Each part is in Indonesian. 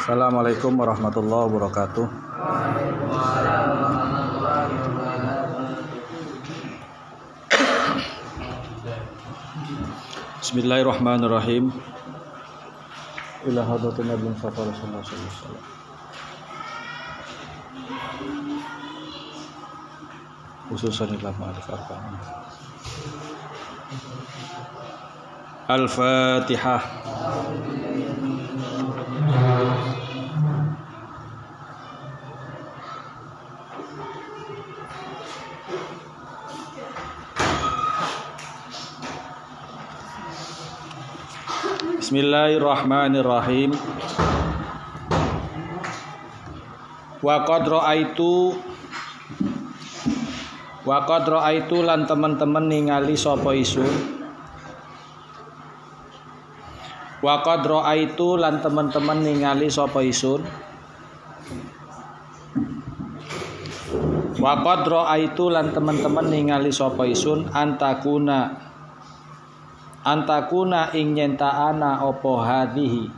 Assalamualaikum warahmatullahi wabarakatuh. Bismillahirrahmanirrahim. Ila hadratin Nabi Mustafa sallallahu alaihi wasallam. Khususan ila arba'in. Al-Fatihah. Bismillahirrahmanirrahim. Wa qad ra'aitu Wa qad ra'aitu lan teman-teman ningali sapa isun Wa qad ra'aitu lan teman-teman ningali sapa isun Wa qad ra'aitu lan teman-teman ningali sapa isun antakuna antakuna ing nyentaana opo hadhihi?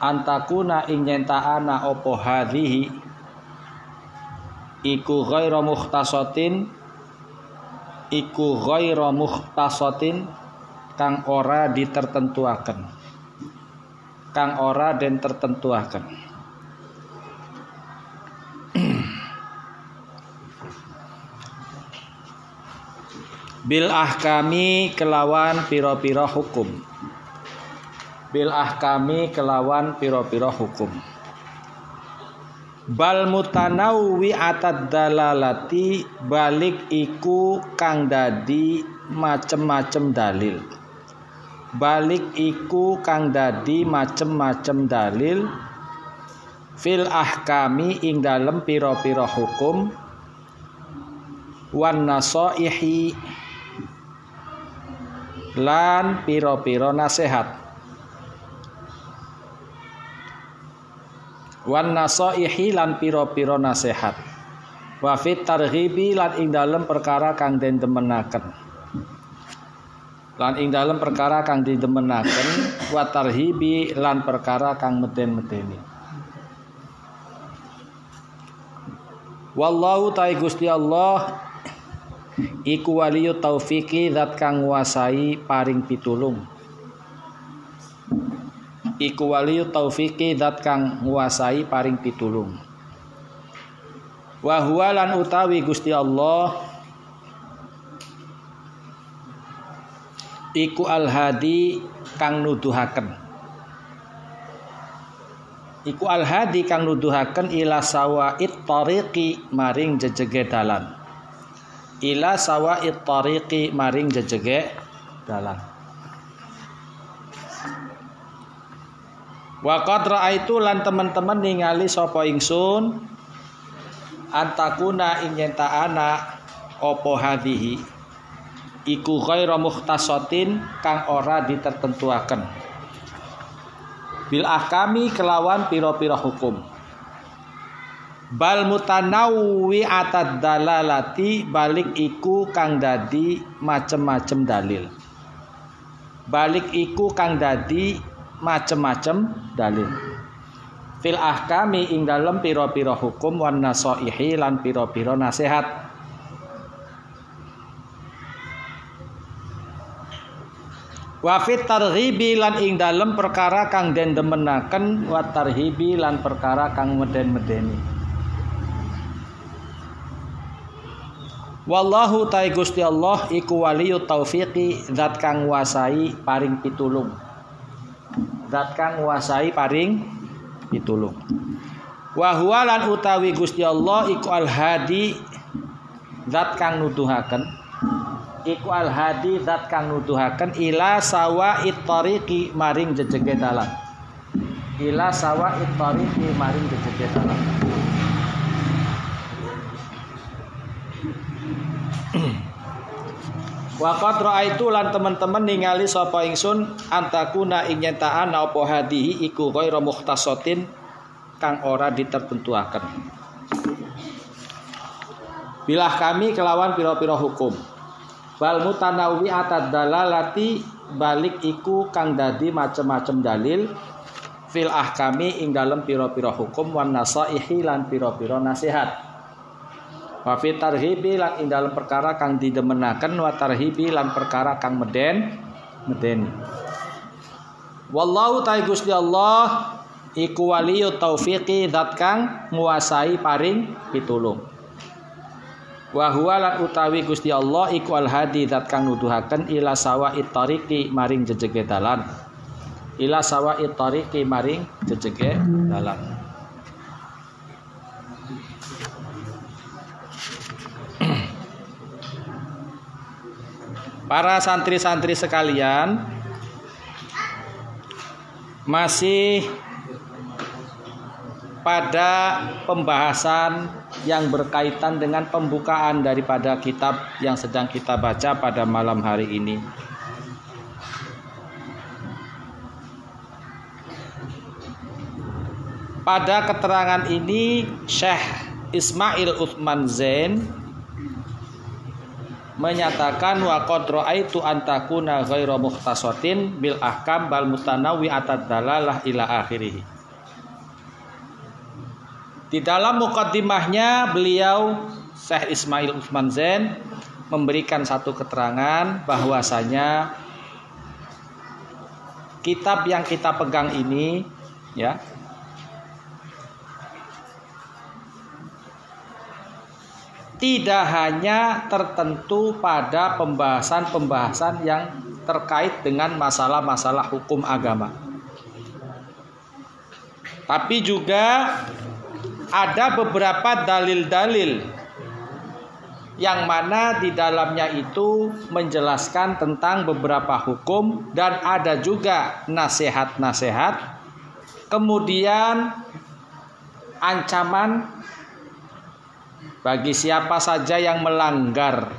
Antakuna ing nyentaana opo hadhihi? Iku ghaira mukhtasatin iku ghaira mukhtasatin kang ora ditertentuaken. Kang ora den tertentuaken bil ahkami kelawan piro-piro hukum. Bil ahkami kelawan piro-piro hukum. Bal mutanawwi atad dalalati balik iku kang dadi macem-macem dalil. Balik iku kang dadi macem-macem dalil. Fil ahkami ing dalem piro-piro hukum. Wan nasaihi lan piro-piro nasihat. Wan nasaihi lan piro-piro nasihat. Wa fit targhibi lan ing dalem perkara kang den demenaken lan ing dalem perkara kang didemenaken wa tarhibi lan perkara kang meden-medeni wallahu ta'ala Gusti Allah iku waliyu taufiki zat kang nguasai paring pitulung. Iku waliyu taufiki zat kang nguasai paring pitulung. Wa lan utawi Gusti Allah iku al-hadi kang nuduhaken. Iku al-hadi kang nuduhaken ila sawait tariqi maring jejege dalan ila sawa'it tariqi maring jejege dalan. Wa qad raaitu lan teman-teman ningali sapa ingsun antakuna ing ana apa hadhihi iku ghairu mukhtasatin kang ora ditertentuaken. Bil ahkami kelawan pira-pira hukum bal mutanawwi atad dalalati balik iku kang dadi macem-macem dalil. Balik iku kang dadi macem-macem dalil. Fil ahkami ing dalem pira-pira hukum wan nasaihi lan pira-pira nasihat. Wa fit targhibi lan ing dalem perkara kang den demenaken wa tarhibi lan perkara kang meden-medeni Wallahu ta'ala Gusti Allah iku waliyu taufiqi zat kang nguasai paring pitulung. Zat kang nguasai paring pitulung. Wa lan utawi Gusti Allah iku al-hadi zat kang nuduhaken iku al-hadi zat kang nuduhaken ila sawa tariqi maring jejege dalan. Ila sawa tariqi maring jejege dalan. Waqat raaitu lan teman-teman ningali sapa ingsun antakuna ing nyentaan apa hadihi iku ghairu mukhtasatin kang ora ditertentuaken. Bilah kami kelawan pira-pira hukum. Bal mutanawwi atad dalalati balik iku kang dadi macem-macem dalil fil ahkami ing dalem pira-pira hukum wan nasaihi lan pira-pira nasihat wa fi tarhibi lan ing perkara kang didemenaken wa tarhibi lan perkara kang meden medeni. Wallahu ta'ala Gusti Allah iku waliyu taufiqi zat kang nguasai paring pitulung. Wa huwa lan utawi Gusti Allah iku al hadi zat kang nuduhaken ila sawa tariqi maring jejege dalan. Ila sawa tariqi maring jejege dalan Para santri-santri sekalian masih pada pembahasan yang berkaitan dengan pembukaan daripada kitab yang sedang kita baca pada malam hari ini. Pada keterangan ini Syekh Ismail Uthman Zain menyatakan wa qad raaitu an takuna ghairu mukhtasatin bil ahkam bal mutanawwi atad dalalah ila akhirih. Di dalam mukaddimahnya beliau Syekh Ismail Utsman Zain memberikan satu keterangan bahwasanya kitab yang kita pegang ini ya tidak hanya tertentu pada pembahasan-pembahasan yang terkait dengan masalah-masalah hukum agama. Tapi juga ada beberapa dalil-dalil yang mana di dalamnya itu menjelaskan tentang beberapa hukum dan ada juga nasihat-nasihat. Kemudian ancaman bagi siapa saja yang melanggar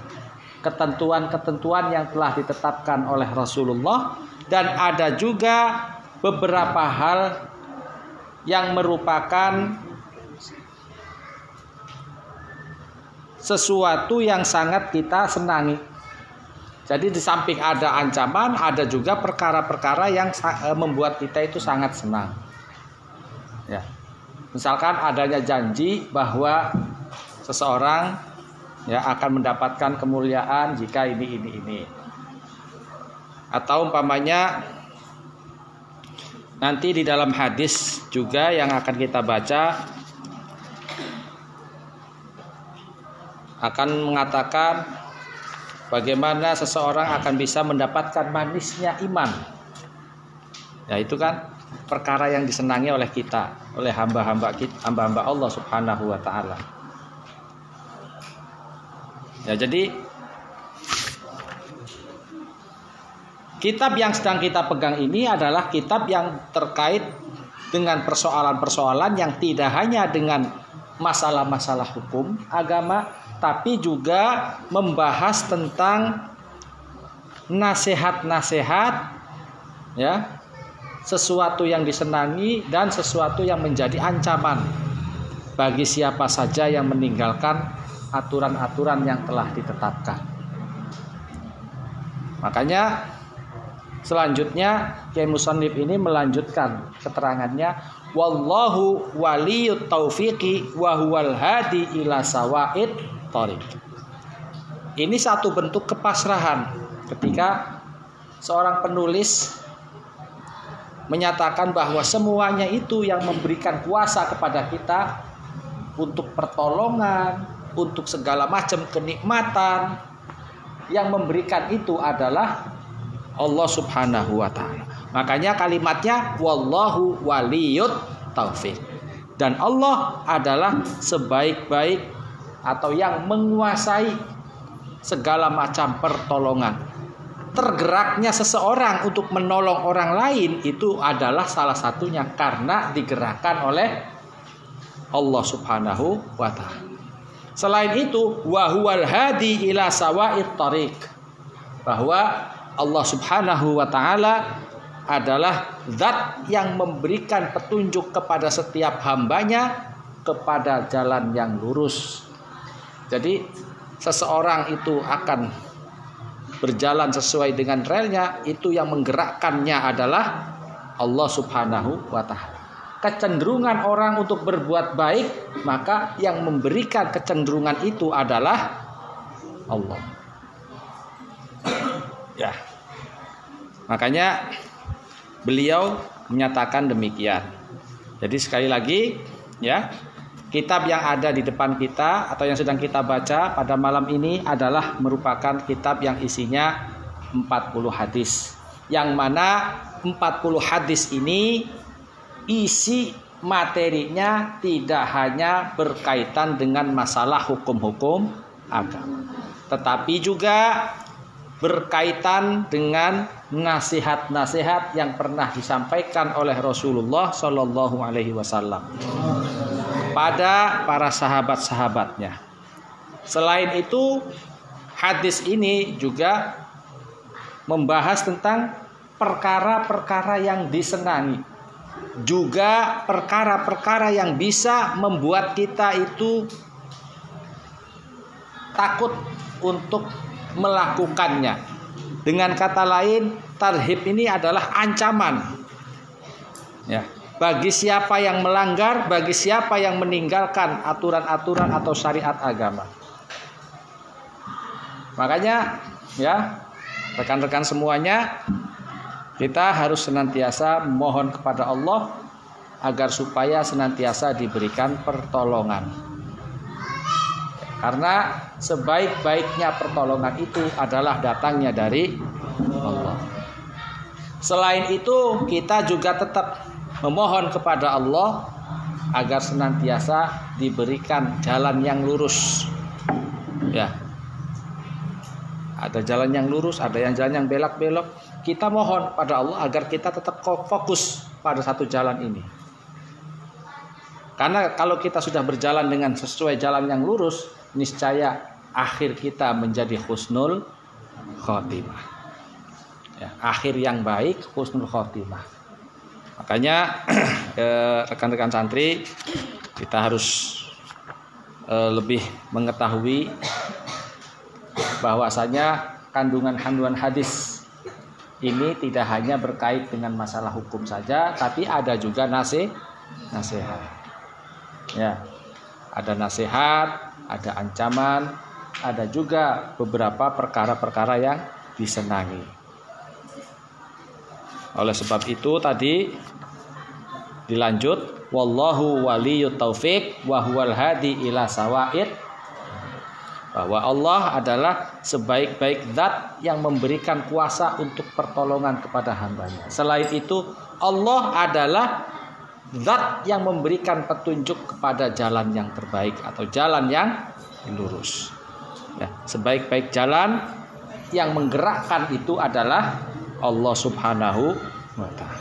ketentuan-ketentuan yang telah ditetapkan oleh Rasulullah dan ada juga beberapa hal yang merupakan sesuatu yang sangat kita senangi. Jadi di samping ada ancaman, ada juga perkara-perkara yang eh, membuat kita itu sangat senang. Ya. Misalkan adanya janji bahwa seseorang ya akan mendapatkan kemuliaan jika ini ini ini. Atau umpamanya nanti di dalam hadis juga yang akan kita baca akan mengatakan bagaimana seseorang akan bisa mendapatkan manisnya iman. Ya itu kan perkara yang disenangi oleh kita, oleh hamba-hamba hamba-hamba Allah Subhanahu wa taala. Ya, jadi kitab yang sedang kita pegang ini adalah kitab yang terkait dengan persoalan-persoalan yang tidak hanya dengan masalah-masalah hukum agama tapi juga membahas tentang nasihat-nasihat ya sesuatu yang disenangi dan sesuatu yang menjadi ancaman bagi siapa saja yang meninggalkan aturan-aturan yang telah ditetapkan. Makanya selanjutnya Kiai Musannif ini melanjutkan keterangannya wallahu waliyut taufiqi wa huwal hadi ila sawaid thariq. Ini satu bentuk kepasrahan ketika seorang penulis menyatakan bahwa semuanya itu yang memberikan kuasa kepada kita untuk pertolongan, untuk segala macam kenikmatan yang memberikan itu adalah Allah Subhanahu wa taala. Makanya kalimatnya wallahu waliyut taufik. Dan Allah adalah sebaik-baik atau yang menguasai segala macam pertolongan. Tergeraknya seseorang untuk menolong orang lain itu adalah salah satunya karena digerakkan oleh Allah Subhanahu wa taala. Selain itu, wahwal hadi ila sawa'id tariq. Bahwa Allah Subhanahu wa taala adalah zat yang memberikan petunjuk kepada setiap hambanya kepada jalan yang lurus. Jadi seseorang itu akan berjalan sesuai dengan relnya itu yang menggerakkannya adalah Allah Subhanahu wa taala. Kecenderungan orang untuk berbuat baik, maka yang memberikan kecenderungan itu adalah Allah. Ya. Makanya beliau menyatakan demikian. Jadi sekali lagi ya, kitab yang ada di depan kita atau yang sedang kita baca pada malam ini adalah merupakan kitab yang isinya 40 hadis. Yang mana 40 hadis ini isi materinya tidak hanya berkaitan dengan masalah hukum-hukum agama, tetapi juga berkaitan dengan nasihat-nasihat yang pernah disampaikan oleh Rasulullah Shallallahu Alaihi Wasallam pada para sahabat-sahabatnya. Selain itu, hadis ini juga membahas tentang perkara-perkara yang disenangi juga perkara-perkara yang bisa membuat kita itu takut untuk melakukannya. Dengan kata lain, tarhib ini adalah ancaman. Ya, bagi siapa yang melanggar, bagi siapa yang meninggalkan aturan-aturan atau syariat agama. Makanya, ya, rekan-rekan semuanya, kita harus senantiasa mohon kepada Allah agar supaya senantiasa diberikan pertolongan. Karena sebaik-baiknya pertolongan itu adalah datangnya dari Allah. Selain itu, kita juga tetap memohon kepada Allah agar senantiasa diberikan jalan yang lurus. Ya. Ada jalan yang lurus, ada yang jalan yang belok-belok. Kita mohon pada Allah agar kita tetap fokus pada satu jalan ini. Karena kalau kita sudah berjalan dengan sesuai jalan yang lurus, niscaya akhir kita menjadi husnul khotimah. Ya, akhir yang baik husnul khotimah. Makanya rekan-rekan santri kita harus eh, lebih mengetahui bahwasanya kandungan-kandungan hadis ini tidak hanya berkait dengan masalah hukum saja, tapi ada juga nasi, nasihat. Ya, ada nasihat, ada ancaman, ada juga beberapa perkara-perkara yang disenangi. Oleh sebab itu tadi dilanjut wallahu waliyut taufik wa hadi ila sawaid bahwa Allah adalah sebaik-baik zat yang memberikan kuasa untuk pertolongan kepada hambanya. Selain itu, Allah adalah zat yang memberikan petunjuk kepada jalan yang terbaik atau jalan yang lurus. Ya, sebaik-baik jalan yang menggerakkan itu adalah Allah Subhanahu wa taala.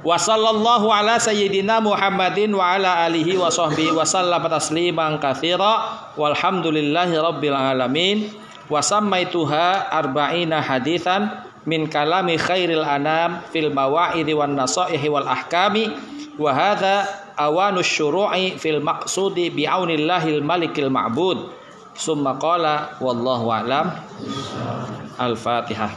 Wa sallallahu ala sayyidina Muhammadin wa ala alihi wa sahbihi wa sallam tasliman katsira. Walhamdulillahi rabbil alamin. Wa sammaituha arba'ina hadithan min kalami khairil anam fil mawa'idi wan nasaihi wal ahkami. Wa hadha awanu syuru'i fil maqsudi bi'aunillahil malikil ma'bud. Summa qala wallahu a'lam. Al-fatihah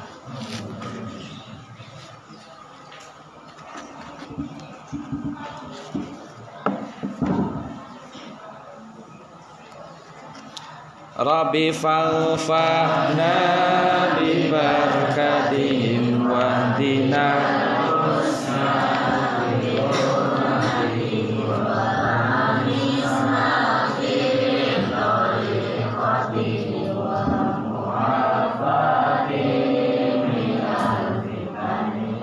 Rabbi falfa'na bi wahdina